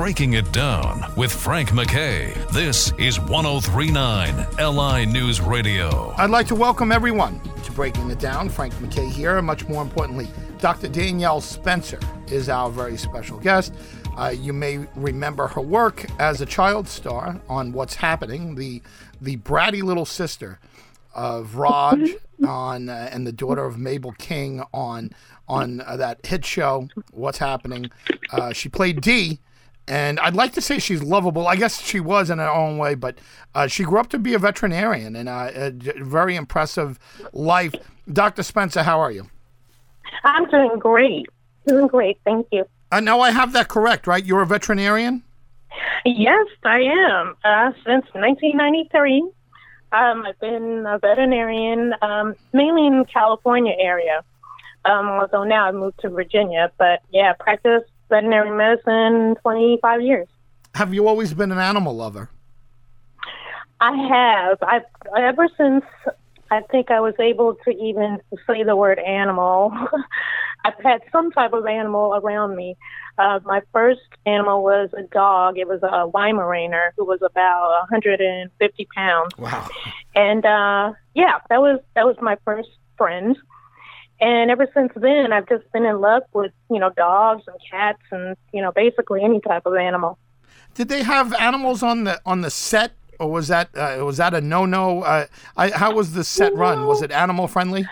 Breaking It Down with Frank McKay. This is 1039 LI News Radio. I'd like to welcome everyone to Breaking It Down. Frank McKay here, and much more importantly, Dr. Danielle Spencer is our very special guest. Uh, you may remember her work as a child star on What's Happening, the the bratty little sister of Raj on uh, and the daughter of Mabel King on on uh, that hit show What's Happening. Uh, she played Dee, and I'd like to say she's lovable. I guess she was in her own way, but uh, she grew up to be a veterinarian and uh, a very impressive life. Dr. Spencer, how are you? I'm doing great. Doing great. Thank you. Uh, now I have that correct, right? You're a veterinarian. Yes, I am. Uh, since 1993, um, I've been a veterinarian, um, mainly in the California area. Um, although now I've moved to Virginia, but yeah, practice veterinary medicine 25 years. Have you always been an animal lover? I have. I've ever since I think I was able to even say the word animal. I've had some type of animal around me. Uh, my first animal was a dog. It was a Weimaraner who was about 150 pounds. Wow. And uh, yeah, that was that was my first friend. And ever since then, I've just been in love with you know dogs and cats and you know basically any type of animal. Did they have animals on the on the set, or was that uh, was that a no no? Uh, how was the set run? Was it animal friendly?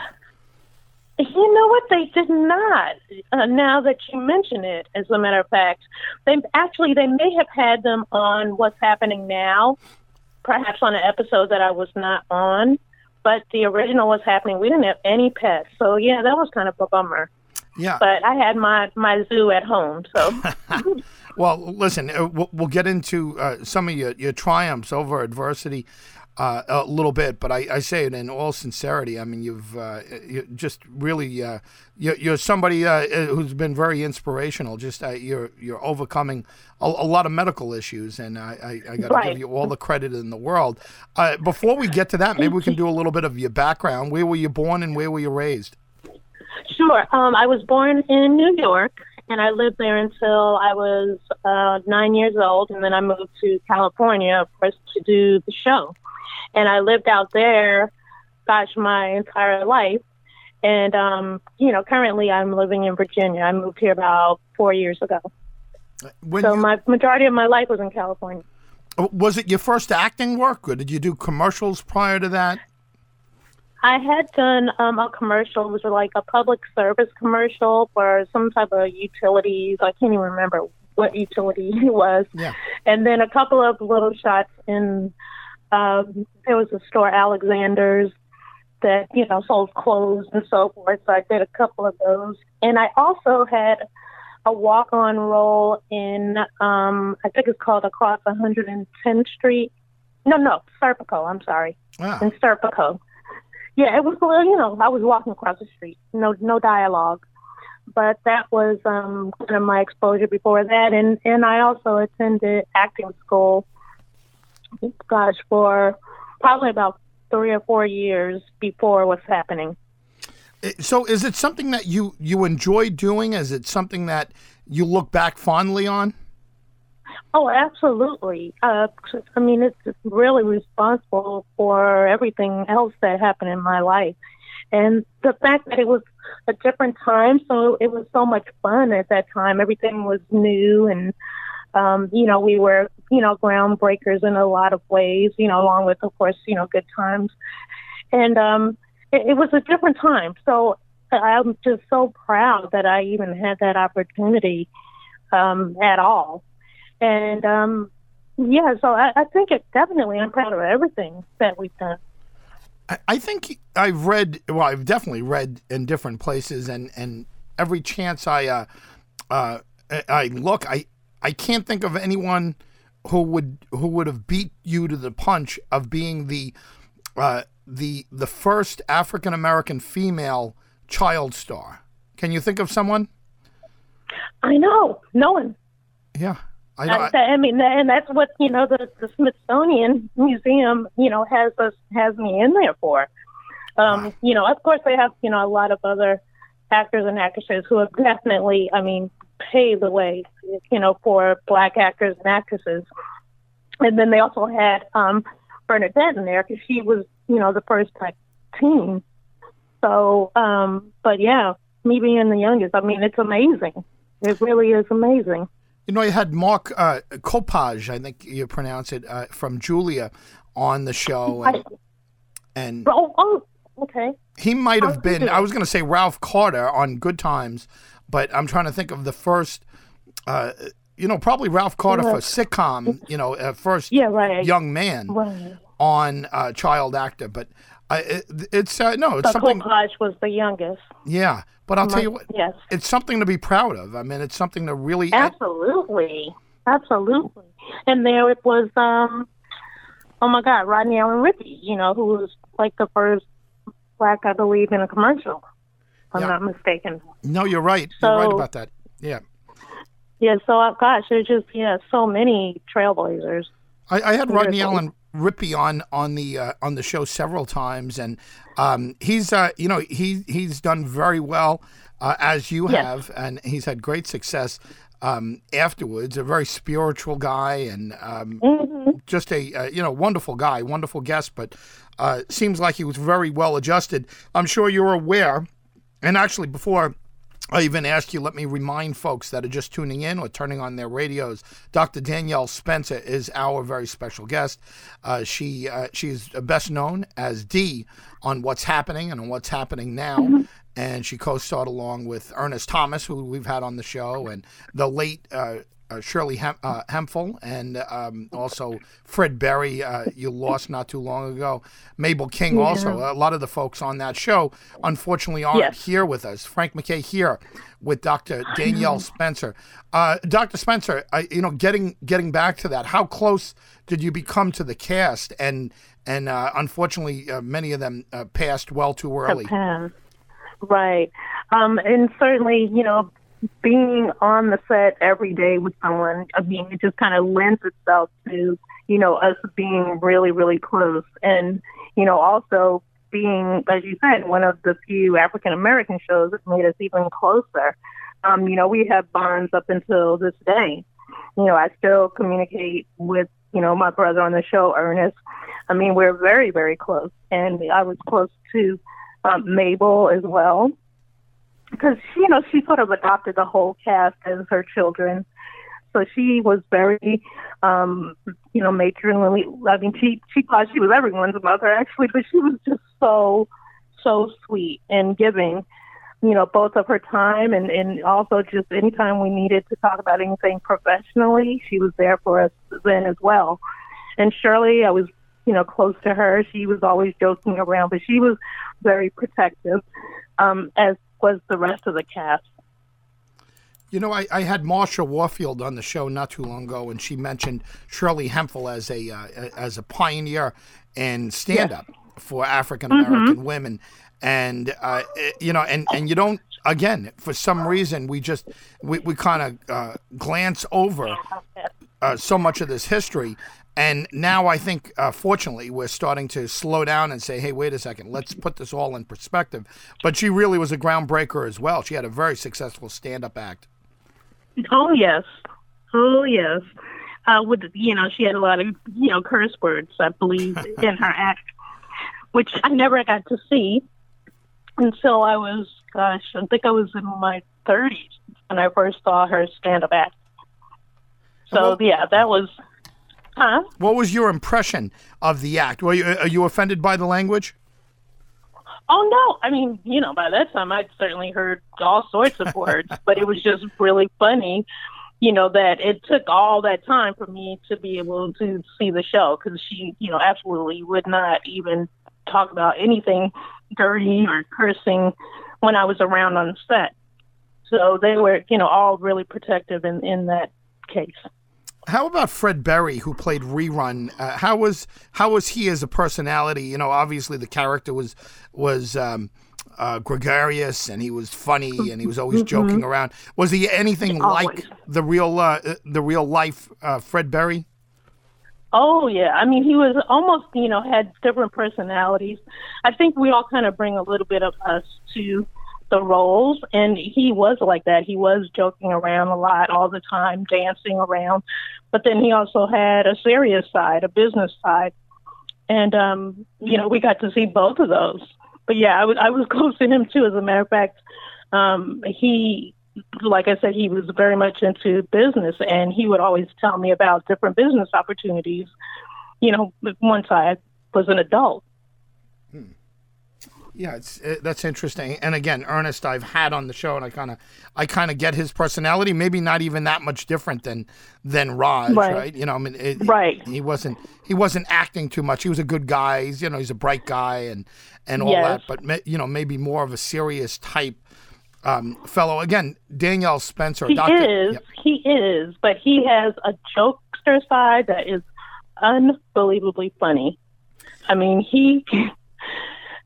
You know what? They did not. Uh, now that you mention it, as a matter of fact, they actually they may have had them on What's Happening Now, perhaps on an episode that I was not on. But the original was Happening, we didn't have any pets, so yeah, that was kind of a bummer. Yeah. But I had my my zoo at home, so. well, listen, uh, we'll, we'll get into uh, some of your, your triumphs over adversity uh, a little bit, but I, I, say it in all sincerity. I mean, you've uh, you just really uh, you're, you're, somebody uh, who's been very inspirational. Just uh, you're you're overcoming a, a, lot of medical issues, and I, I, I got to right. give you all the credit in the world. Uh, before we get to that, maybe we can do a little bit of your background. Where were you born, and where were you raised? Sure. Um, I was born in New York, and I lived there until I was nine years old, and then I moved to California, of course, to do the show and I lived out there, gosh, my entire life. And um, you know, currently I'm living in Virginia. I moved here about four years ago. When so you, my majority of my life was in California. Oh, was it your first acting work, or did you do commercials prior to that? I had done um, a commercial. It was like a public service commercial for some type of utilities. I can't even remember what utility it was. Yeah. And then a couple of little shots in um, there was a store, Alexander's, that you know sold clothes and so forth. So I did a couple of those, and I also had a walk-on role in um, I think it's called Across 110th Street. No, no, Serpico. I'm sorry, wow. in Serpico. Yeah, it was well, you know I was walking across the street, no no dialogue, but that was um, kind of my exposure before that, and and I also attended acting school gosh, for probably about three or four years before what's happening. Eh, so, is it something that you you enjoy doing? Is it something that you look back fondly on? Oh, absolutely. Uh, I mean, it's really responsible for everything else that happened in my life. And the fact that it was a different time, so it was so much fun at that time. Everything was new and um, you know, we were, you know, groundbreakers in a lot of ways, you know, along with, of course, you know, good times. And um, it, it was a different time. So I'm just so proud that I even had that opportunity um, at all. And um, yeah, so I, I think it definitely, I'm proud of everything that we've done. I think I've read, well, I've definitely read in different places, and, and every chance I uh, uh, I look, I I can't think of anyone who would who would have beat you to the punch of being the uh, the the first African American female child star. Can you think of someone? I know, no one. Yeah, I know. I, I mean, and that's what you know the, the Smithsonian Museum, you know, has us has me in there for. Um, wow. You know, of course, they have you know a lot of other actors and actresses who have definitely, I mean, pave the way, you know, for black actors and actresses. And then they also had um, Bernadette in there because she was, you know, the first black teen. So, um, but yeah, me being the youngest, I mean, it's amazing. It really is amazing. You know, you had Mark uh, Copage, I think you pronounce it, uh, from Julia on the show. And, and Oh, oh, okay. he might have been. I was going to say Ralph Carter on Good Times, but I'm trying to think of the first, uh, you know, probably Ralph Carter for sitcom, you know, uh, first Yeah, right. young man Right. on uh, child actor. But I, it, it's, uh, no, it's So something, Copage was the youngest. yeah. But I'll tell you what, Yes. it's something to be proud of. I mean, it's something to really, Absolutely. Absolutely. And there it was, um, oh my God, Rodney Allen Rippy, you know, who was like the first black, I believe, in a commercial, I'm Yeah. not mistaken. no, you're right. you're right So- about that. Yeah. Yeah, so uh, gosh, there's just, yeah, so many trailblazers. I, I had Rodney Allen Rippy on on the uh, on the show several times, and um, he's uh, you know he he's done very well uh, as you Yes. have, and he's had great success um, afterwards. A very spiritual guy, and um, hmm just a uh, you know wonderful guy, wonderful guest, but uh, seems like he was very well adjusted. I'm sure you're aware, and actually before. I even ask you, let me remind folks that are just tuning in or turning on their radios. Dr. Danielle Spencer is our very special guest. Uh, she uh, she's best known as Dee on What's Happening and on What's Happening Now. And she co starred along with Ernest Thomas, who we've had on the show, and the late uh, uh, Shirley Hem- uh, Hemphill, and um, also Fred Berry, uh, you lost not too long ago. Mabel King, also. A lot of the folks on that show, unfortunately, aren't Yes. here with us. Frank McKay here with Dr. Danielle Spencer. Uh, Dr. Spencer, you know, getting getting back to that, how close did you become to the cast? And and uh, unfortunately, uh, many of them uh, passed well too early. Right. Um, and certainly, you know, being on the set every day with someone, I mean, it just kind of lends itself to, you know, us being really, really close. And, you know, also being, as you said, one of the few African American shows that made us even closer. Um, you know, we have bonds up until this day. You know, I still communicate with, you know, my brother on the show, Ernest. I mean, we're very, very close. And I was close to um, Mabel as well, because you know she sort of adopted the whole cast as her children. So she was very, um, you know, matronly. Mean, she she thought she was everyone's mother actually, but she was just so so sweet and giving. You know, both of her time and and also just anytime we needed to talk about anything professionally, she was there for us then as well. And Shirley, I was you know, close to her. She was always joking around, but she was very protective, um, as was the rest of the cast. You know, I, I had Marsha Warfield on the show not too long ago, and she mentioned Shirley Hemphill as a uh, as a pioneer in stand up for African American women, and uh, you know, and and you don't again for some reason we just we, we kind of uh, glance over uh, so much of this history. And now I think, uh, fortunately, we're starting to slow down and say, hey, wait a second, let's put this all in perspective. But she really was a groundbreaker as well. She had a very successful stand up act. Oh yes, oh yes. Uh, with you know, she had a lot of you know curse words, I believe, in her act, which I never got to see until I was, gosh, I think I was in my thirties when I first saw her stand-up act. So Well- yeah, that was, huh? What was your impression of the act? Were you, uh, are you offended by the language? Oh no! I mean, you know, by that time I'd certainly heard all sorts of words, but it was just really funny, you know, that it took all that time for me to be able to see the show because she, you know, absolutely would not even talk about anything dirty or cursing when I was around on set. So they were, you know, all really protective in in that case. How about Fred Berry, who played Rerun? Uh, how was how was he as a personality? You know, obviously the character was was um, uh, gregarious and he was funny and he was always joking around. Was he anything like the real uh, uh, the real life uh, Fred Berry? Oh yeah, I mean he was almost you know had different personalities. I think we all kind of bring a little bit of us to the roles, and he was like that. He was joking around a lot all the time, dancing around, but then he also had a serious side, a business side, and um, you know we got to see both of those. But yeah, I was I was close to him too. As a matter of fact, um, he like I said, he was very much into business, and he would always tell me about different business opportunities. You know, once I was an adult. Yeah, it's it, that's interesting. And again, Ernest, I've had on the show, and I kind of, I kind of get his personality. Maybe not even that much different than than Raj, right? right? You know, I mean, it, right? He wasn't he wasn't acting too much. He was a good guy. He's you know he's a bright guy and and all yes. that. But you know, maybe more of a serious type um, fellow. Again, Danielle Spencer. He Dr. is. Yep. He is. But he has a jokester side that is unbelievably funny. I mean, he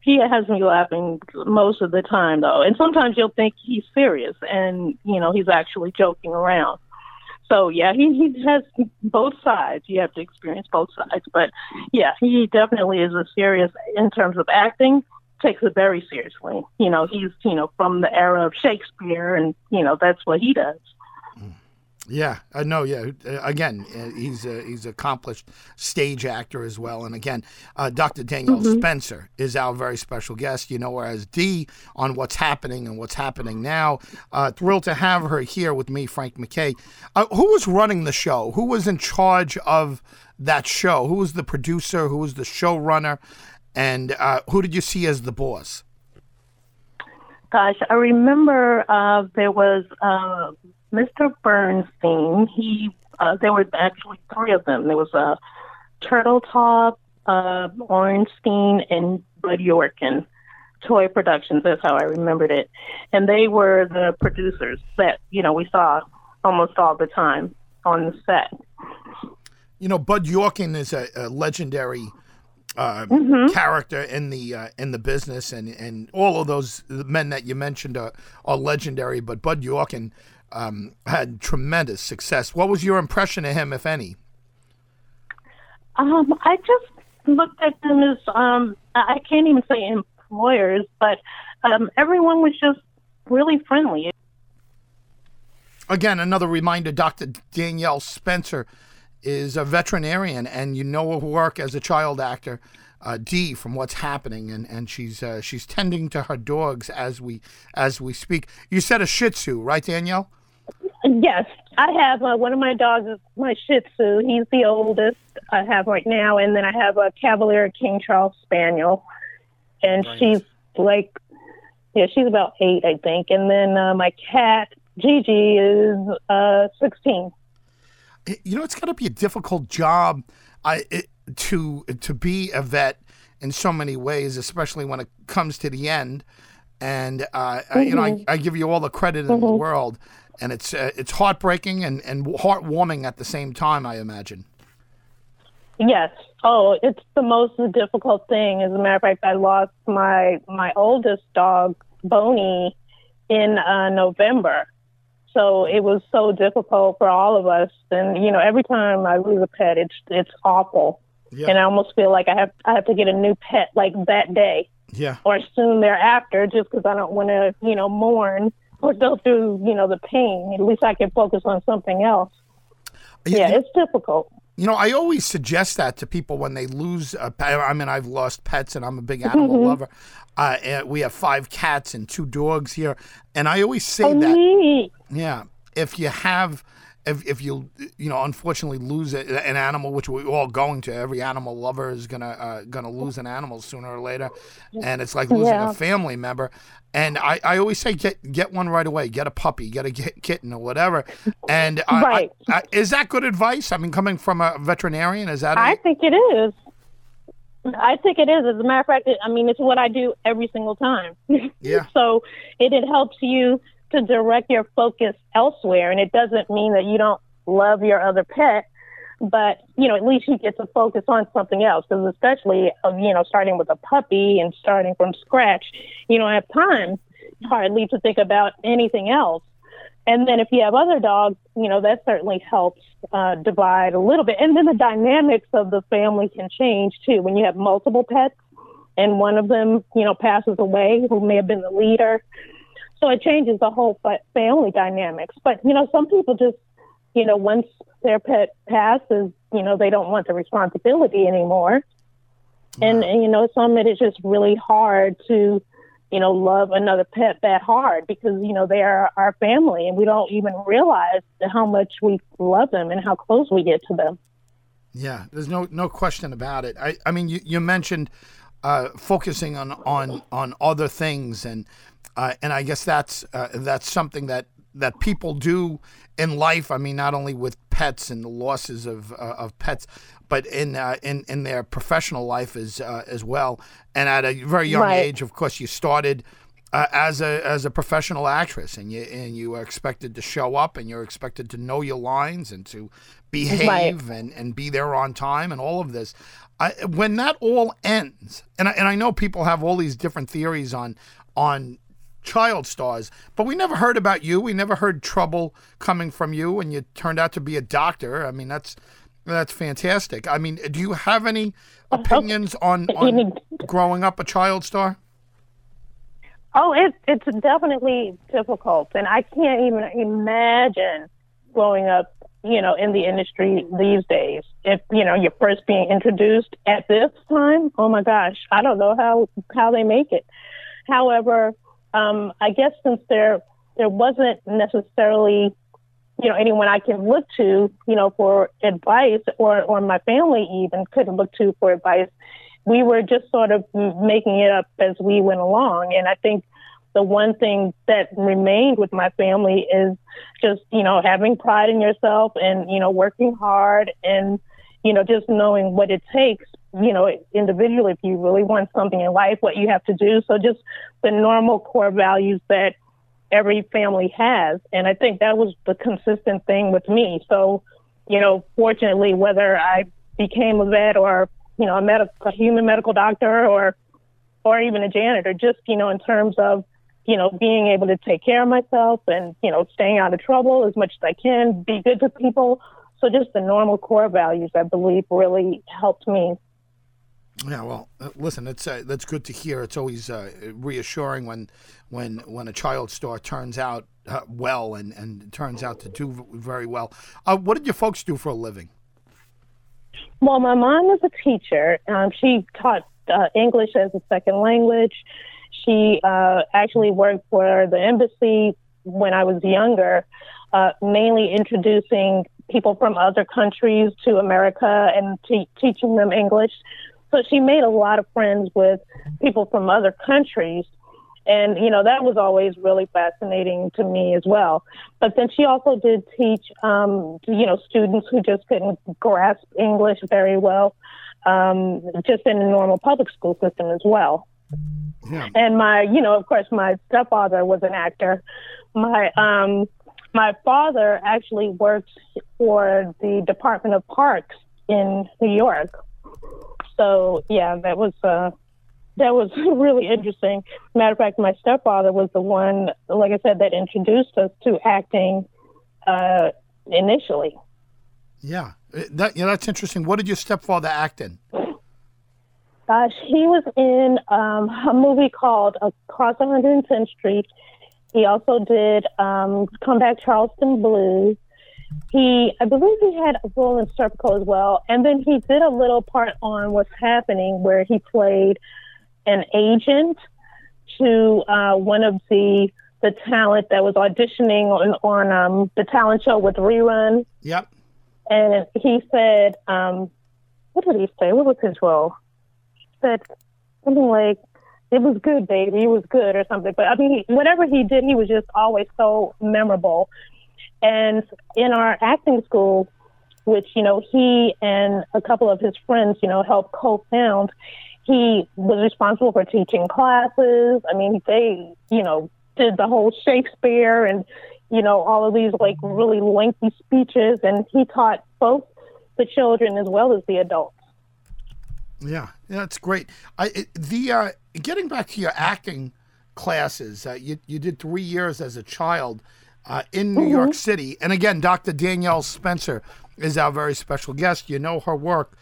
he has me laughing most of the time though. And sometimes you'll think he's serious and you know he's actually joking around. So yeah he, he has both sides. You have to experience both sides. But yeah he definitely is a serious in terms of acting takes it very seriously. You know he's you know from the era of shakespeare and you know that's what he does yeah, I know. Yeah, uh, again, uh, he's a, he's an accomplished stage actor as well. And again, uh, Dr. Danielle mm-hmm. Spencer is our very special guest. You know her as Dee on what's happening and what's happening now. Uh, thrilled to have her here with me, Frank McKay. Uh, who was running the show? Who was in charge of that show? Who was the producer? Who was the showrunner? And uh, who did you see as the boss? Gosh, I remember there was Mr. Orenstein, he uh, there were actually three of them. There was a uh, Turteltaub, uh, and Bud Yorkin. Toy Productions. That's how I remembered it, and they were the producers that you know we saw almost all the time on the set. You know, Bud Yorkin is a, a legendary uh, mm-hmm. character in the uh, in the business, and, and all of those men that you mentioned are, are legendary. But Bud Yorkin um, had tremendous success. What was your impression of him, if any? Um, I just looked at them as um, I can't even say employers, but um, everyone was just really friendly. Again, another reminder: Dr. Danielle Spencer is a veterinarian, and you know her work as a child actor. Uh, Dee from what's happening, and and she's uh, she's tending to her dogs as we as we speak. You said a Shih Tzu, right, Danielle? Yes, I have uh, one of my dogs is my Shih Tzu. He's the oldest I have right now, and then I have a Cavalier King Charles Spaniel, and nice. she's like, yeah, she's about eight, I think. And then uh, my cat Gigi is uh, sixteen. You know, it's got to be a difficult job, I it, to to be a vet in so many ways, especially when it comes to the end. And uh, mm-hmm. I, you know, I, mm-hmm. I, give you all the credit mm-hmm. in the mm-hmm. world and it's uh, it's heartbreaking and and heartwarming at the same time. I imagine. Yes. Oh, it's the most difficult thing. As a matter of fact, I lost my my oldest dog, Boney, in uh, November. So it was so difficult for all of us. And you know, every time I lose a pet, it's it's awful. Yeah. And I almost feel like I have I have to get a new pet like that day. Yeah. Or soon thereafter, just because I don't want to, you know, mourn or go through, you know, the pain. At least I can focus on something else. Yeah, yeah it's difficult. You know, I always suggest that to people when they lose. A pet. I mean, I've lost pets, and I'm a big animal mm-hmm. lover. Uh, we have five cats and two dogs here, and I always say oh, that. Neat. Yeah, if you have if, if you you know unfortunately lose an animal, which we're all going to, every animal lover is gonna uh, gonna lose an animal sooner or later, and it's like losing yeah. a family member. And I, I always say get get one right away, get a puppy, get a kitten or whatever. And right. I, I, is that good advice? I mean, coming from a veterinarian, is that? I think it is. I think it is. As a matter of fact, I mean, it's what I do every single time. Yeah. so it, it helps you to direct your focus elsewhere. And it doesn't mean that you don't love your other pet, but you know, at least you get to focus on something else. Because especially, uh, you know, starting with a puppy and starting from scratch, you don't have time hardly to think about anything else. And then if you have other dogs, you know, that certainly helps uh, divide a little bit. And then the dynamics of the family can change too. When you have multiple pets and one of them, you know, passes away, who may have been the leader, So it changes the whole family dynamics. But, you know, some people just, you know, once their pet passes, you know, they don't want the responsibility anymore. Wow. And, and, you know, some it is just really hard to, you know, love another pet that hard because, you know, they are our family and we don't even realize how much we love them and how close we get to them. Yeah, there's no no question about it. I, I mean, you, you mentioned uh, focusing on, on on other things and uh, and I guess that's uh, that's something that that people do in life. I mean, not only with pets and the losses of uh, of pets, but in uh, in in their professional life as uh, as well. And at a very young right. age, of course, you started. Uh, as a as a professional actress, and you and you are expected to show up, and you're expected to know your lines and to behave right. and, and be there on time, and all of this. I, when that all ends, and I, and I know people have all these different theories on on child stars. But we never heard about you. We never heard trouble coming from you, and you turned out to be a doctor. I mean, that's that's fantastic. I mean, do you have any oh, opinions on, on growing up a child star? Oh, it's it's definitely difficult, and I can't even imagine growing up, you know, in the industry these days. If you know you're first being introduced at this time, oh my gosh, I don't know how how they make it. However, um, I guess since there there wasn't necessarily you know anyone I can look to you know for advice or or my family even couldn't look to for advice we were just sort of making it up as we went along. And I think the one thing that remained with my family is just you know having pride in yourself and you know working hard and you know just knowing what it takes you know, individually, if you really want something in life, what you have to do. So just the normal core values that every family has. And I think that was the consistent thing with me. So, you know, fortunately, whether I became a vet or, you know, a, med- a human medical doctor or, or even a janitor, just, you know, in terms of, you know, being able to take care of myself and, you know, staying out of trouble as much as I can, be good to people. So just the normal core values, I believe, really helped me yeah, well, uh, listen, that's uh, that's good to hear. It's always uh, reassuring when when when a child star turns out uh, well and and turns out to do very well. Uh, what did your folks do for a living? Well, my mom was a teacher. Um, she taught uh, English as a second language. She actually worked for the embassy when I was younger, mainly introducing people from other countries to America and te- teaching them English. So she made a lot of friends with people from other countries. And, you know, that was always really fascinating to me as well. But then she also did teach, um, you know, students who just couldn't grasp English very well, um, just in a normal public school system as well. Yeah. And my, you know, of course, my stepfather was an actor. My, um, my father actually worked for the Department of Parks in New York. So yeah, that was uh, that was really interesting. Matter of fact, my stepfather was the one, like I said, that introduced us to acting uh, initially. Yeah, uh, that yeah, that's interesting. What did your stepfather act in? Gosh, he was in um, a movie called Across 110th Street. He also did um, Come Back Charleston Blues. He, I believe he had a role in Serpico as well. And then he did a little part on What's Happening where he played an agent to uh, one of the the talent that was auditioning on, on um, the talent show with Rerun. Yep. And he said, um, what did he say? What was his role? He said something like, it was good, baby. It was good or something. But I mean, he, whatever he did, he was just always so memorable. And in our acting school, which, you know, he and a couple of his friends, you know, helped co found, he was responsible for teaching classes. I mean, they, you know, did the whole Shakespeare and, you know, all of these like really lengthy speeches. And he taught both the children as well as the adults. Yeah, that's great. I the uh, getting back to your acting classes, uh, you you did three years as a child uh, in New mm-hmm. York City. And again, Dr. Danielle Spencer is our very special guest. You know her work.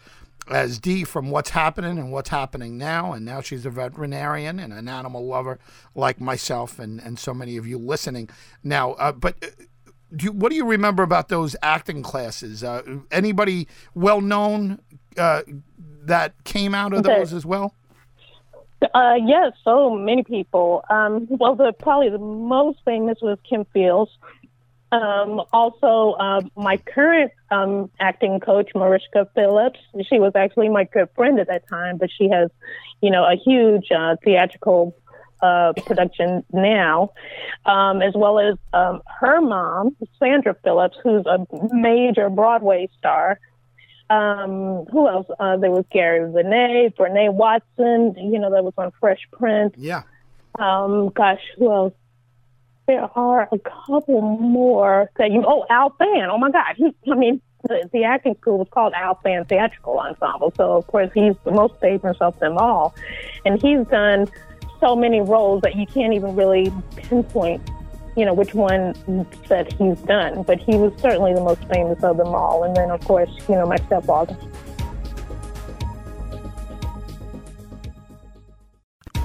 as Dee from What's Happening and What's Happening Now. And now she's a veterinarian and an animal lover like myself and, and so many of you listening now. Uh, but uh, do you, what do you remember about those acting classes? Uh, anybody well known uh, that came out of Okay. those as well? Uh, yes, so many people. Um, well, the probably the most famous was Kim Fields. Um, also, uh, my current um, acting coach, Mariska Phillips. She was actually my good friend at that time, but she has, you know, a huge uh, theatrical uh, production now, um, as well as um, her mom, Sandra Phillips, who's a major Broadway star. Um, who else? Uh, there was Gary Renee, Vernee Watson, you know, that was on Fresh Prince. Yeah. Um, gosh, who else? There are a couple more that you. Oh, Al Fann. Oh my God. He, I mean, the, the acting school was called Al Fann Theatrical Ensemble. So of course he's the most famous of them all, and he's done so many roles that you can't even really pinpoint. You know which one that he's done, but he was certainly the most famous of them all. And then, of course, you know my stepfather.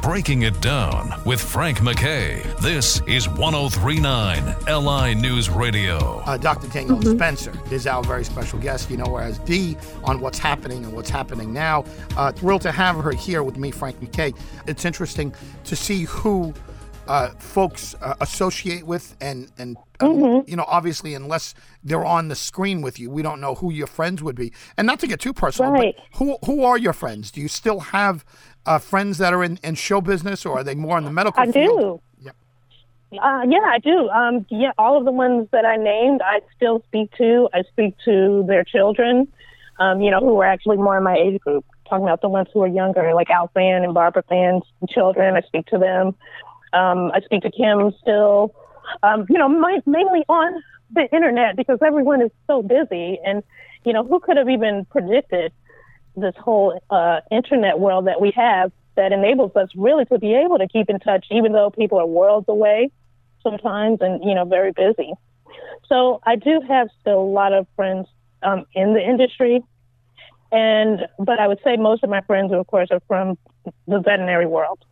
Breaking it down with Frank McKay. This is 1039 LI News Radio. Uh, Dr. Danielle Spencer is our very special guest. You know her as Dee on What's Happening and What's Happening Now. Uh, thrilled to have her here with me, Frank McKay. It's interesting to see who uh, folks uh, associate with, and and uh, you know, obviously, unless they're on the screen with you, we don't know who your friends would be. And not to get too personal, Right. but who who are your friends? Do you still have uh, friends that are in, in show business, or are they more in the medical field? I field? do. Yep. Uh, yeah, I do. Um, yeah, all of the ones that I named, I still speak to. I speak to their children, um, you know, who are actually more in my age group. Talking about the ones who are younger, like Al Fann and Barbara Fann's children. I speak to them. Um, I speak to Kim still. Um, you know, my, mainly on the internet because everyone is so busy. And, you know, who could have even predicted this whole uh, internet world that we have that enables us really to be able to keep in touch, even though people are worlds away sometimes and, you know, very busy. So I do have still a lot of friends um, in the industry. And, but I would say most of my friends, of course, are from the veterinary world.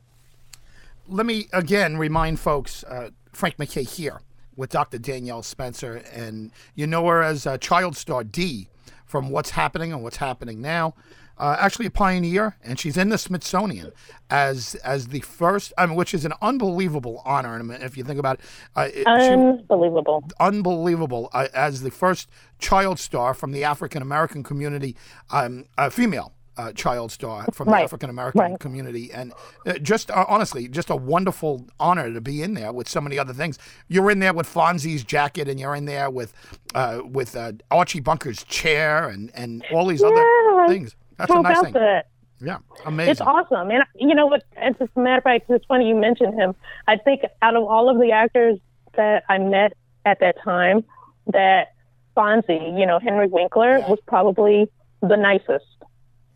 Let me again remind folks uh, Frank McKay here with Dr. Danielle Spencer, and you know her as uh, child star Dee from What's Happening and What's Happening Now. Uh, actually, a pioneer, and she's in the Smithsonian as as the first, I mean, which is an unbelievable honor. And if you think about it, uh, it- she- Unbelievable. unbelievable uh, as the first child star from the African American community, um, a female uh, child star from the Right, African American right. community, and uh, just uh, honestly, just a wonderful honor to be in there with so many other things. You're in there with Fonzie's jacket, and you're in there with uh, with uh, Archie Bunker's chair, and and all these Yeah, other things. That's How a nice thing. that? Yeah, amazing. It's awesome. And you know what? As a matter of fact, it's funny you mentioned him. I think out of all of the actors that I met at that time, that Fonzie, you know, Henry Winkler, was probably the nicest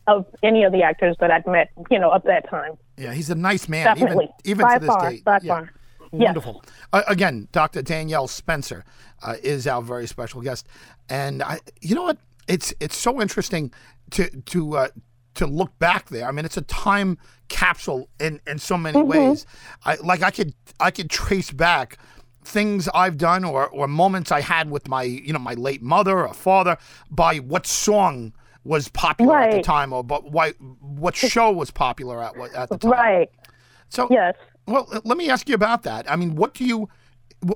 of any of the actors that I'd met, you know, at that time. Yeah, he's a nice man, Definitely. even even by to this far, day. by Yeah. far. Yes. Wonderful. Uh, again, Dr. Danielle Spencer uh, is our very special guest, and I, you know what? It's it's so interesting to to uh, to look back there. I mean, it's a time capsule in in so many Mm-hmm. ways. I like I could I could trace back things I've done or or moments I had with my you know my late mother or father by what song was popular at the time or but why what show was popular at what at the time. Right. So Yes. well, let me ask you about that. I mean, what do you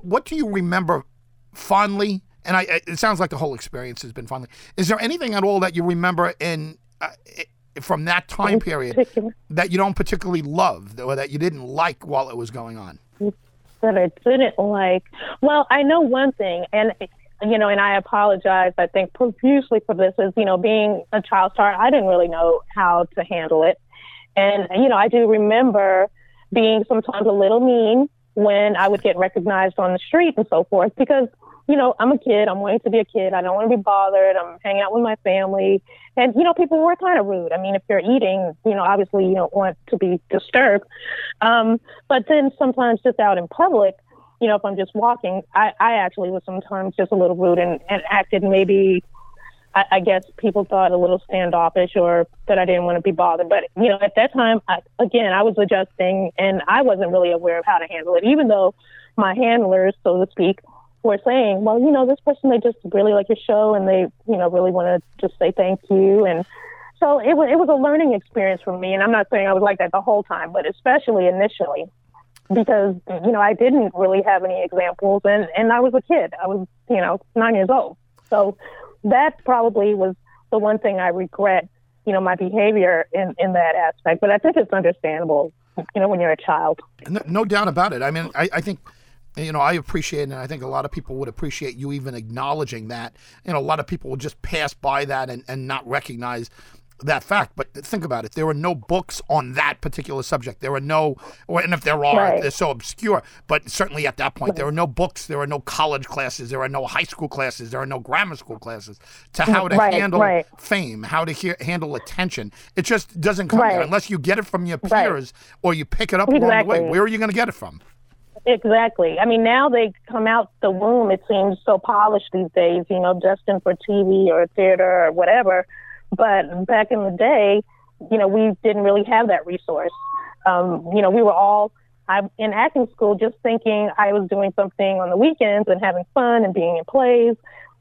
what do you remember fondly? And I, it sounds like the whole experience has been fondly. Is there anything at all that you remember in uh, from that time period that you don't particularly love or that you didn't like while it was going on? that I didn't like. Well, I know one thing, and you know, and I apologize. I think profusely for this. Is you know, being a child star, I didn't really know how to handle it, and you know, I do remember being sometimes a little mean when I would get recognized on the street and so forth because. You know, I'm a kid. I'm wanting to be a kid. I don't want to be bothered. I'm hanging out with my family. And, you know, people were kind of rude. I mean, if you're eating, you know, obviously you don't want to be disturbed. Um, but then sometimes just out in public, you know, if I'm just walking, I, I actually was sometimes just a little rude and, and acted maybe I, I guess people thought a little standoffish or that I didn't want to be bothered. But you know, at that time, I, again, I was adjusting, and I wasn't really aware of how to handle it, even though my handlers, so to speak, were saying, well, you know, this person, they just really like your show and they, you know, really want to just say thank you. And so it was, it was a learning experience for me. And I'm not saying I was like that the whole time, but especially initially because, you know, I didn't really have any examples and, and I was a kid. I was, you know, nine years old. So that probably was the one thing I regret, you know, my behavior in, in that aspect. But I think it's understandable, you know, when you're a child. No, no doubt about it. I mean, I, I think you know, I appreciate, and I think a lot of people would appreciate you even acknowledging that. You know, a lot of people will just pass by that and, and not recognize that fact. But think about it: there were no books on that particular subject. There were no, or and if there are, Right. they're so obscure. But certainly at that point, there were no books. There were no college classes. There are no high school classes. There are no grammar school classes to how to Right, handle right. fame, how to handle attention. It just doesn't come there unless you get it from your Right. peers or you pick it up along the way. Where are you going to get it from? Exactly. I mean, now they come out the womb, it seems so polished these days, you know, destined for TV or theater or whatever. But back in the day, you know, we didn't really have that resource. Um, you know, we were all I, in acting school just thinking I was doing something on the weekends and having fun and being in plays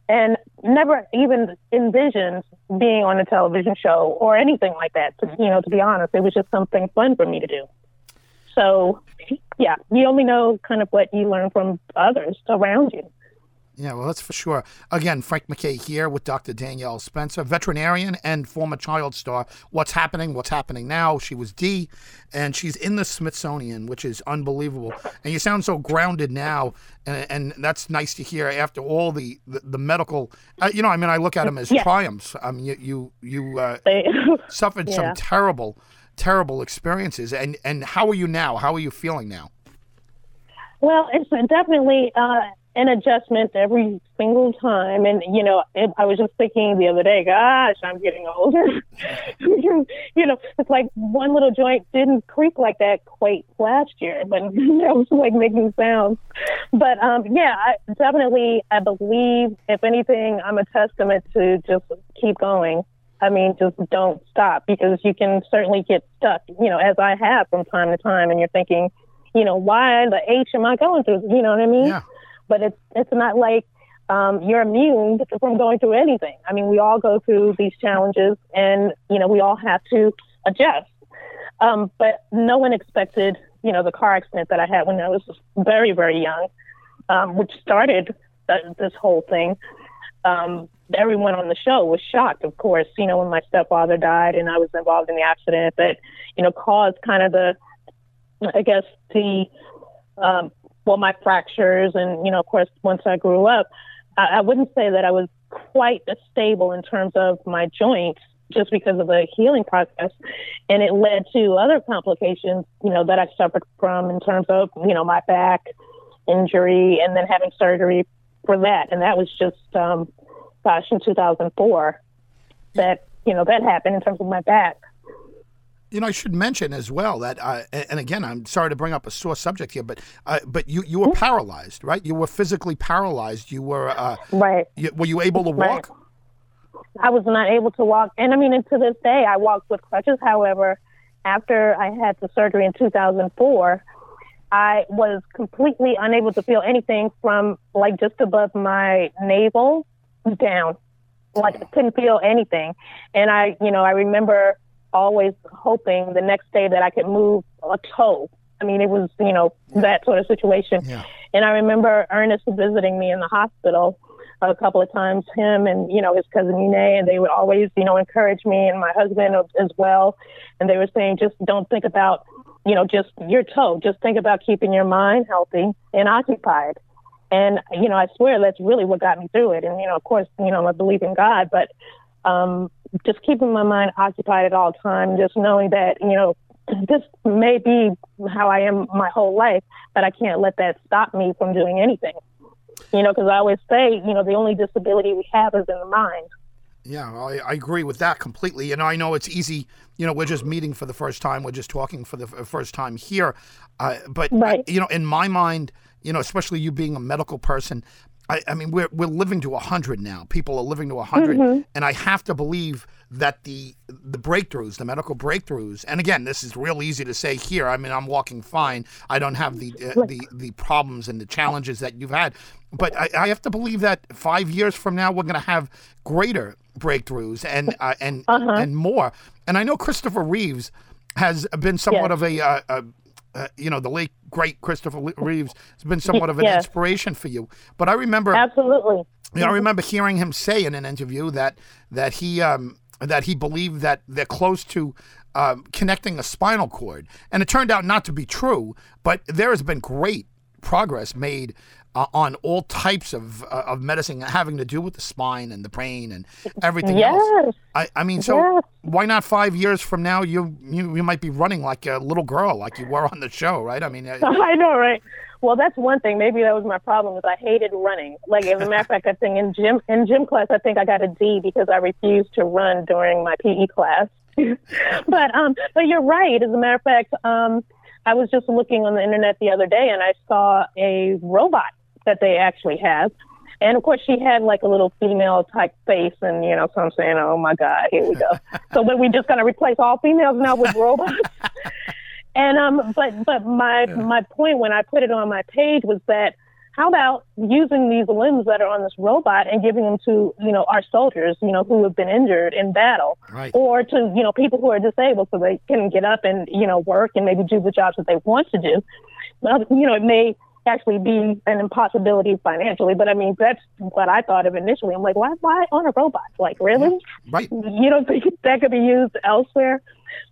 and never even envisioned being on a television show or anything like that. To, you know, to be honest, it was just something fun for me to do. So, yeah, you only know kind of what you learn from others around you. Yeah, well, that's for sure. Again, Frank McKay here with Dr. Danielle Spencer, veterinarian and former child star. What's happening? What's happening now? She was Dee, and she's in the Smithsonian, which is unbelievable. And you sound so grounded now, and, and that's nice to hear after all the the, the medical. Uh, you know, I mean, I look at them as Yeah. triumphs. I mean, you you you uh, suffered some terrible, terrible experiences. And and how are you now? How are you feeling now? well, it's definitely uh, an adjustment every single time. And, you know, it, I was just thinking the other day, gosh, I'm getting older. you know, it's like one little joint didn't creak like that quite last year, but it was like making sounds. But um, yeah, I, definitely, I believe, if anything, I'm a testament to just keep going. I mean, just don't stop because you can certainly get stuck, you know, as I have from time to time, and you're thinking, you know, why the H am I going through? You know what I mean? Yeah. But it's it's not like um, you're immune from going through anything. I mean, we all go through these challenges, and you know, we all have to adjust. Um, but no one expected, you know, the car accident that I had when I was very, very young, um, which started th- this whole thing. Um, everyone on the show was shocked, of course, you know, when my stepfather died and I was involved in the accident that, you know, caused kind of the, I guess, the, um, well, my fractures. And, you know, of course, once I grew up, I, I wouldn't say that I was quite as stable in terms of my joints just because of the healing process. And it led to other complications, you know, that I suffered from in terms of, you know, my back injury and then having surgery for that. And that was just, um, gosh, in 2004 that, you know, that happened in terms of my back. You know, I should mention as well that, uh, and again, I'm sorry to bring up a sore subject here, but uh, but you you were paralyzed, right? You were physically paralyzed. You were uh, Right. you, were you able to Right. walk? I was not able to walk. And I mean, and to this day, I walk with crutches. However, after I had the surgery in 2004, I was completely unable to feel anything from like just above my navel down. Like I couldn't feel anything. And I, you know, I remember always hoping the next day that I could move a toe. I mean, it was, you know, that sort of situation. Yeah. And I remember Ernest visiting me in the hospital a couple of times, him and, you know, his cousin Nene, and they would always, you know, encourage me and my husband as well. And they were saying, just don't think about, you know, just your toe. Just think about keeping your mind healthy and occupied. And, you know, I swear that's really what got me through it. And, you know, of course, you know, I believe in God, but um, just keeping my mind occupied at all times, just knowing that, you know, this may be how I am my whole life, but I can't let that stop me from doing anything. You know, because I always say, you know, the only disability we have is in the mind. Yeah, I, I agree with that completely. You know, I know it's easy. You know, we're just meeting for the first time. We're just talking for the first time here. Uh, but, Right. you know, in my mind, you know, especially you being a medical person, I, I mean, we're we're living to hundred now. People are living to 100 Mm-hmm. and I have to believe that the the breakthroughs, the medical breakthroughs, and again, this is real easy to say here. I mean, I'm walking fine. I don't have the uh, the the problems and the challenges that you've had, but I, I have to believe that five years from now we're going to have greater breakthroughs and uh, and Uh-huh. and more. And I know Christopher Reeves has been somewhat Yes. of a. Uh, a uh, you know, the late great Christopher Reeves has been somewhat of an Yes. inspiration for you. But I remember, Absolutely. you know, I remember hearing him say in an interview that that he um, that he believed that they're close to um, connecting a spinal cord, and it turned out not to be true. But there has been great progress made uh, on all types of uh, of medicine having to do with the spine and the brain and everything else. Yes. I, I mean, so Yes. why not five years from now you, you you might be running like a little girl, like you were on the show, right? I mean, uh, I know, right? Well, that's one thing. Maybe that was my problem. Is I hated running. Like, as a matter of fact, I think in gym in gym class, I think I got a D because I refused to run during my PE class. but um, but you're right. As a matter of fact, um, I was just looking on the internet the other day, and I saw a robot that they actually have. And of course, she had like a little female type face, and you know, so I'm saying, oh my God, here we go. so, when we just gonna replace all females now with robots? And um, but but my my point when I put it on my page was that how about using these limbs that are on this robot and giving them to you know our soldiers you know who have been injured in battle, Right. or to you know people who are disabled so they can get up and you know work and maybe do the jobs that they want to do. Well, you know it may actually be an impossibility financially, but I mean that's what I thought of initially. I'm like, why why on a robot? Like really? right. you don't think that could be used elsewhere?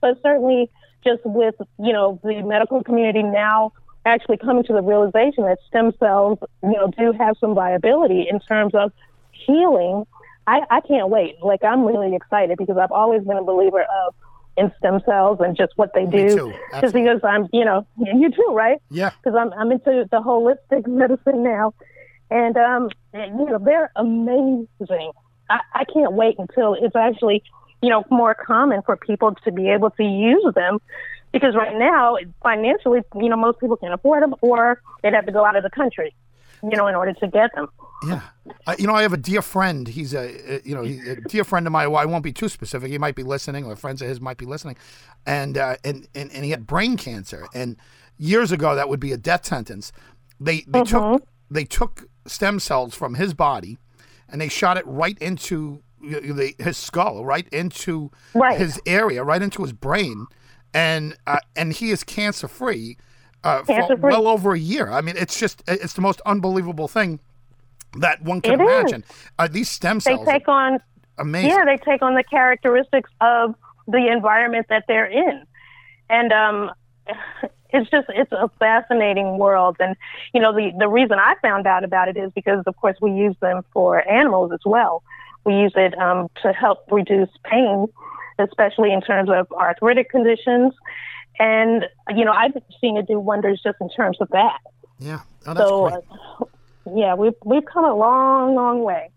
But certainly, just with you know the medical community now actually coming to the realization that stem cells, you know, do have some viability in terms of healing. I, I can't wait. Like I'm really excited because I've always been a believer of in stem cells and just what they Me do. Just because I'm, you know, you too, right? Yeah. because I'm I'm into the holistic medicine now, and um, and, you know they're amazing. I, I can't wait until it's actually, you know, more common for people to be able to use them, because right now financially, you know, most people can't afford them, or they'd have to go out of the country, you know, in order to get them. Yeah, uh, you know, I have a dear friend. He's a, uh, you know, a dear friend of mine. Well, I won't be too specific. He might be listening, or friends of his might be listening, and uh, and, and and he had brain cancer, and years ago that would be a death sentence. They they took they took stem cells from his body, and they shot it right into y- y- the, his skull, right into Right. his area, right into his brain, and uh, and he is cancer free. Uh, for well over a year. I mean, it's just it's the most unbelievable thing that one can It imagine. Uh, these stem cells They take on amazing. Yeah, they take on the characteristics of the environment that they're in. And um, it's just, it's a fascinating world. And, you know, the, the reason I found out about it is because, of course, we use them for animals as well. We use it um, to help reduce pain, especially in terms of arthritic conditions. And, you know, I've seen it do wonders just in terms of that. yeah, oh, that's So, great. uh, yeah, we've, we've come a long, long way.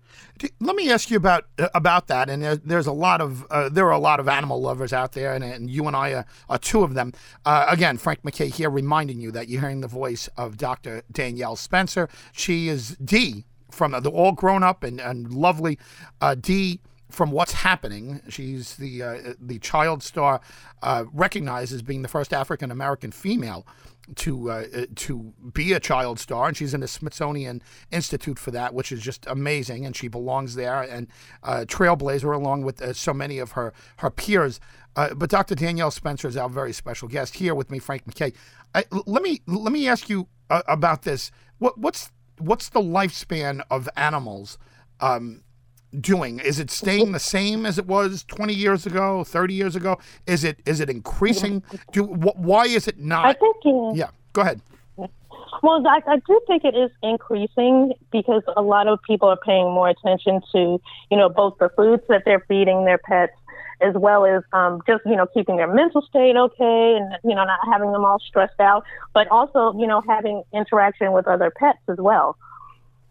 Let me ask you about uh, about that. And there, there's a lot of uh, there are a lot of animal lovers out there, and, and you and I are, are two of them. Uh, again, Frank McKay here, reminding you that you're hearing the voice of Dr. Danielle Spencer. She is Dee from the all grown up and, and lovely uh, Dee from what's happening. She's the uh, the child star uh, recognized as being the first African American female to uh, uh, to be a child star, and she's in the Smithsonian Institute for that, which is just amazing, and she belongs there and uh, trailblazer along with uh, so many of her her peers. But Dr. Danielle Spencer is our very special guest here with me, Frank McKay. Let me let me ask you about this. What what's what's the lifespan of animals? Um, doing? Is it staying the same as it was 20 years ago, 30 years ago? Is it is it increasing? Do wh- why is it I not? think, uh, Yeah, go ahead. Well, I, I do think it is increasing because a lot of people are paying more attention to, you know, both the foods that they're feeding their pets, as well as um, just, you know, keeping their mental state okay and, you know, not having them all stressed out, but also, you know, having interaction with other pets as well.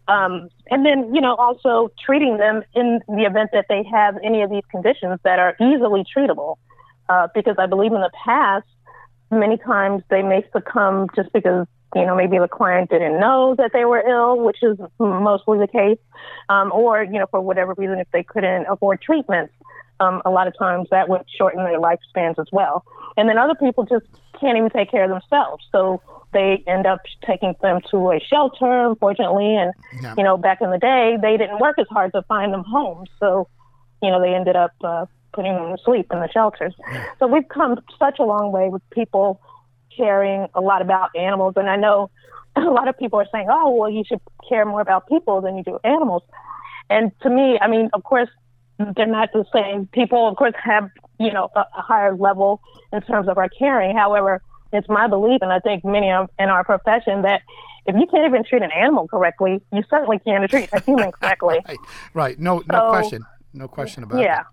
Um, and then, you know, also treating them in the event that they have any of these conditions that are easily treatable. Uh, because I believe in the past, many times they may succumb just because you know, maybe the client didn't know that they were ill, which is mostly the case, um, or, you know, for whatever reason, if they couldn't afford treatments, um, a lot of times that would shorten their lifespans as well. And then other people just can't even take care of themselves. So they end up taking them to a shelter, unfortunately. And, yeah. you know, back in the day, they didn't work as hard to find them homes. So, you know, they ended up uh, putting them to sleep in the shelters. So we've come such a long way with people caring a lot about animals. And I know a lot of people are saying, oh, well, you should care more about people than you do animals. And to me, I mean, of course, they're not the same. People, of course, have, you know, a, a higher level in terms of our caring. However, it's my belief, and I think many of in our profession, that if you can't even treat an animal correctly, you certainly can't treat a human correctly. right. right. No, no so, question. No question about it. Yeah.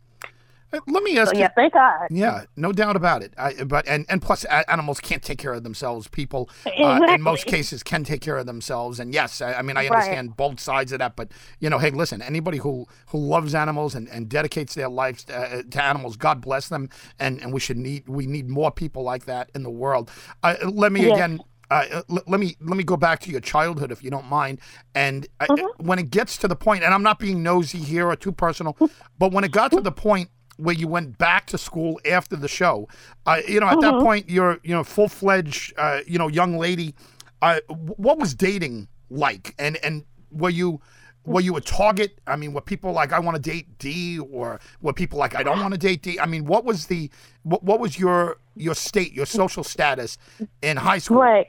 Uh, let me ask so, you. Yeah, thank God. Yeah, no doubt about it. I, but and and plus, animals can't take care of themselves. People, exactly. uh, in most cases, can take care of themselves. And yes, I, I mean I understand right. both sides of that. But you know, hey, listen, anybody who who loves animals and, and dedicates their lives to, uh, to animals, God bless them. And and we should need we need more people like that in the world. Uh, let me yes. again uh, l- let me let me go back to your childhood if you don't mind. And mm-hmm. when it gets to the point, and I'm not being nosy here or too personal, but when it got to the point where you went back to school after the show. Uh, you know, at mm-hmm. that point, you're you know full fledged uh, you know young lady. Uh, what was dating like, and and were you were you a target? I mean, were people like I want to date Dee, or were people like I don't want to date Dee? I mean, what was the what, what was your your state, your social status in high school? Right.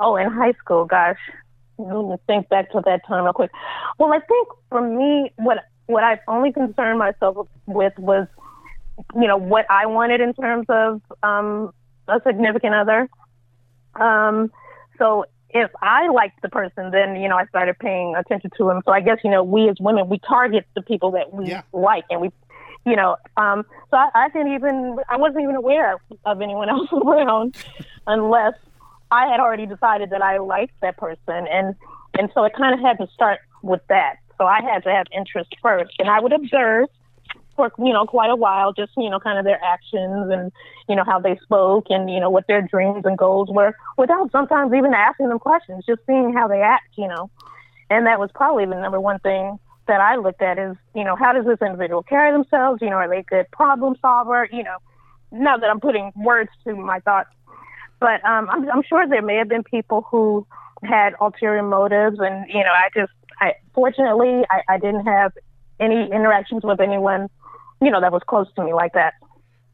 Oh, in high school, gosh, let me think back to that time real quick. Well, I think for me, what what I've only concerned myself with was, you know, what I wanted in terms of um, a significant other. Um, so if I liked the person, then you know I started paying attention to him. So I guess you know we as women we target the people that we yeah. like, and we, you know, um, so I, I didn't even I wasn't even aware of anyone else around unless I had already decided that I liked that person, and and so it kind of had to start with that. So I had to have interest first, and I would observe for you know quite a while, just you know kind of their actions and you know how they spoke and you know what their dreams and goals were, without sometimes even asking them questions, just seeing how they act, you know. And that was probably the number one thing that I looked at is you know how does this individual carry themselves? You know, are they a good problem solver? You know, now that I'm putting words to my thoughts, but um, I'm, I'm sure there may have been people who had ulterior motives, and you know, I just I fortunately I, I didn't have any interactions with anyone, you know, that was close to me like that.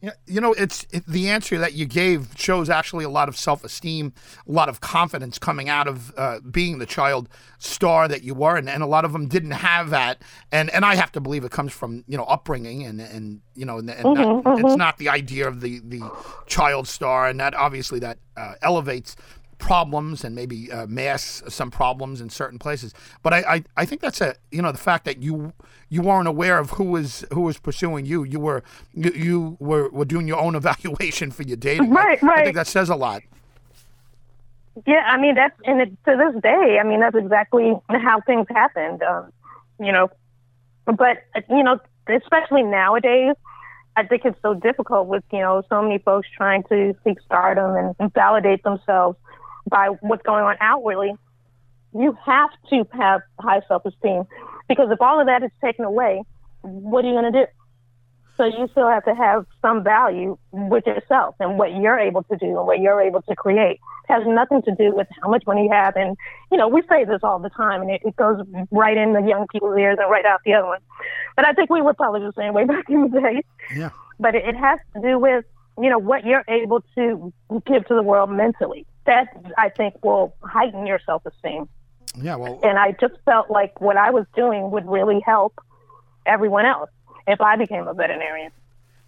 Yeah, you know, it's it, the answer that you gave shows actually a lot of self-esteem, a lot of confidence coming out of uh, being the child star that you were, and, and a lot of them didn't have that, and and I have to believe it comes from you know upbringing and and you know and, and mm-hmm, not, mm-hmm. it's not the idea of the the child star, and that obviously that uh, elevates problems and maybe uh, masks some problems in certain places. But I, I, I think that's a you know the fact that you you weren't aware of who was who was pursuing you. You were you, you were, were doing your own evaluation for your dating. Right, I, right. I think that says a lot. Yeah, I mean that's and it, to this day, I mean that's exactly how things happened. Um, you know, but you know, especially nowadays, I think it's so difficult with you know so many folks trying to seek stardom and, and validate themselves by what's going on outwardly, you have to have high self esteem because if all of that is taken away, what are you going to do? So you still have to have some value with yourself and what you're able to do and what you're able to create. It has nothing to do with how much money you have. And, you know, we say this all the time and it, it goes right in the young people's ears and right out the other one. But I think we were probably the same way back in the day. Yeah. But it, it has to do with, you know, what you're able to give to the world mentally that I think will heighten your self esteem. Yeah, well, and I just felt like what I was doing would really help everyone else if I became a veterinarian.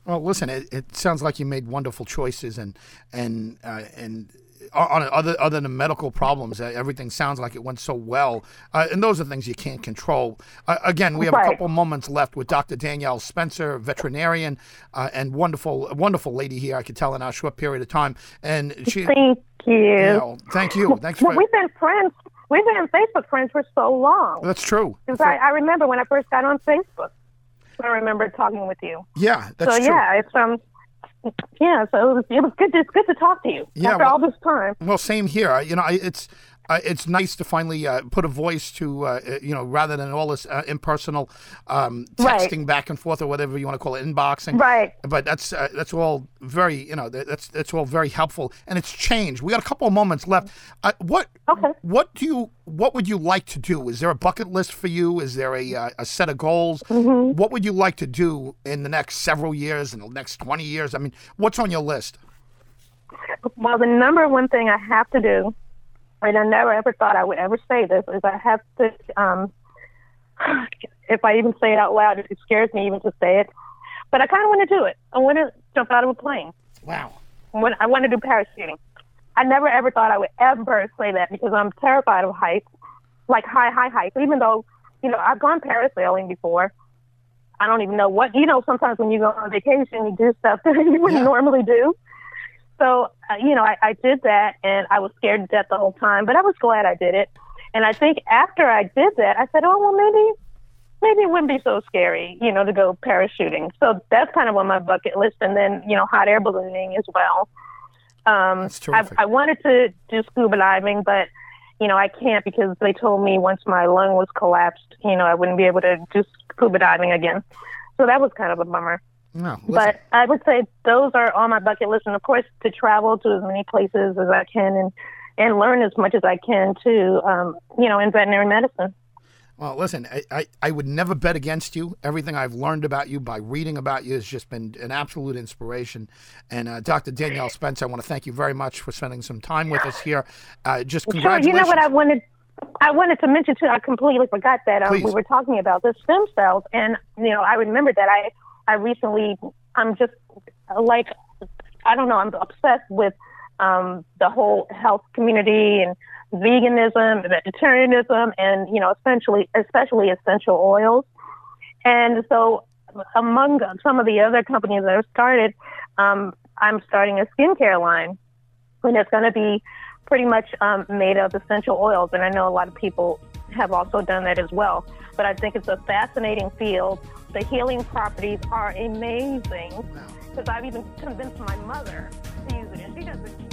Well, listen, it, it sounds like you made wonderful choices, and and uh, and on other other than medical problems, everything sounds like it went so well, uh, and those are things you can't control. Uh, again, we have right. a couple moments left with Dr. Danielle Spencer, veterinarian, uh, and wonderful wonderful lady here. I could tell in our short period of time, and she. Thank you. you know, thank you. Thanks well, for. We've been friends. We've been Facebook friends for so long. That's true. Because I, I remember when I first got on Facebook. I remember talking with you. Yeah, that's so, true. yeah, it's um yeah, so it was it was good. To, it's good to talk to you Yeah, after well- all this time. Well, same here. You know, I, it's uh, it's nice to finally uh, put a voice to uh, uh, you know rather than all this uh, impersonal um, Right. texting back and forth or whatever you want to call it, inboxing. Right. But that's uh, that's all very you know that's that's all very helpful, and it's changed. We got a couple of moments left. Uh, what Okay. what do you what would you like to do? Is there a bucket list for you? Is there a a set of goals? Mm-hmm. What would you like to do in the next several years, in the next twenty years? I mean, what's on your list? Well, the number one thing I have to do, and I never ever thought I would ever say this, is I have to. Um, if I even say it out loud, it scares me even to say it. But I kind of want to do it. I want to jump out of a plane. Wow. when I want to do parachuting. I never ever thought I would ever say that because I'm terrified of heights, like high, high heights. Even though, you know, I've gone parasailing before. I don't even know what, you know, sometimes when you go on vacation, you do stuff that you wouldn't Yeah. normally do. So, uh, you know, I, I did that and I was scared to death the whole time, but I was glad I did it. And I think after I did that, I said, oh, well, maybe, maybe it wouldn't be so scary, you know, to go parachuting. So that's kind of on my bucket list. And then, you know, hot air ballooning as well. Um, I. I wanted to do scuba diving, but you know I can't because they told me once my lung was collapsed, you know I wouldn't be able to do scuba diving again. So that was kind of a bummer. No, listen. But I would say those are on my bucket list, and of course to travel to as many places as I can and and learn as much as I can too. Um, you know, in veterinary medicine. Well, listen, I, I, I would never bet against you. Everything I've learned about you by reading about you has just been an absolute inspiration. And uh, Dr. Danielle Spence, I want to thank you very much for spending some time with us here. Uh, just Sure. You know what I wanted. I wanted to mention too. I completely forgot that um, we were talking about the stem cells, and you know, I remember that I I recently I'm just like I don't know. I'm obsessed with um, the whole health community and veganism, vegetarianism, and you know, essentially, especially essential oils. And so, among some of the other companies that have started, um, I'm starting a skincare line, and it's going to be pretty much um, made of essential oils. And I know a lot of people have also done that as well. But I think it's a fascinating field. The healing properties are amazing because I've even convinced my mother to use it, and she doesn't.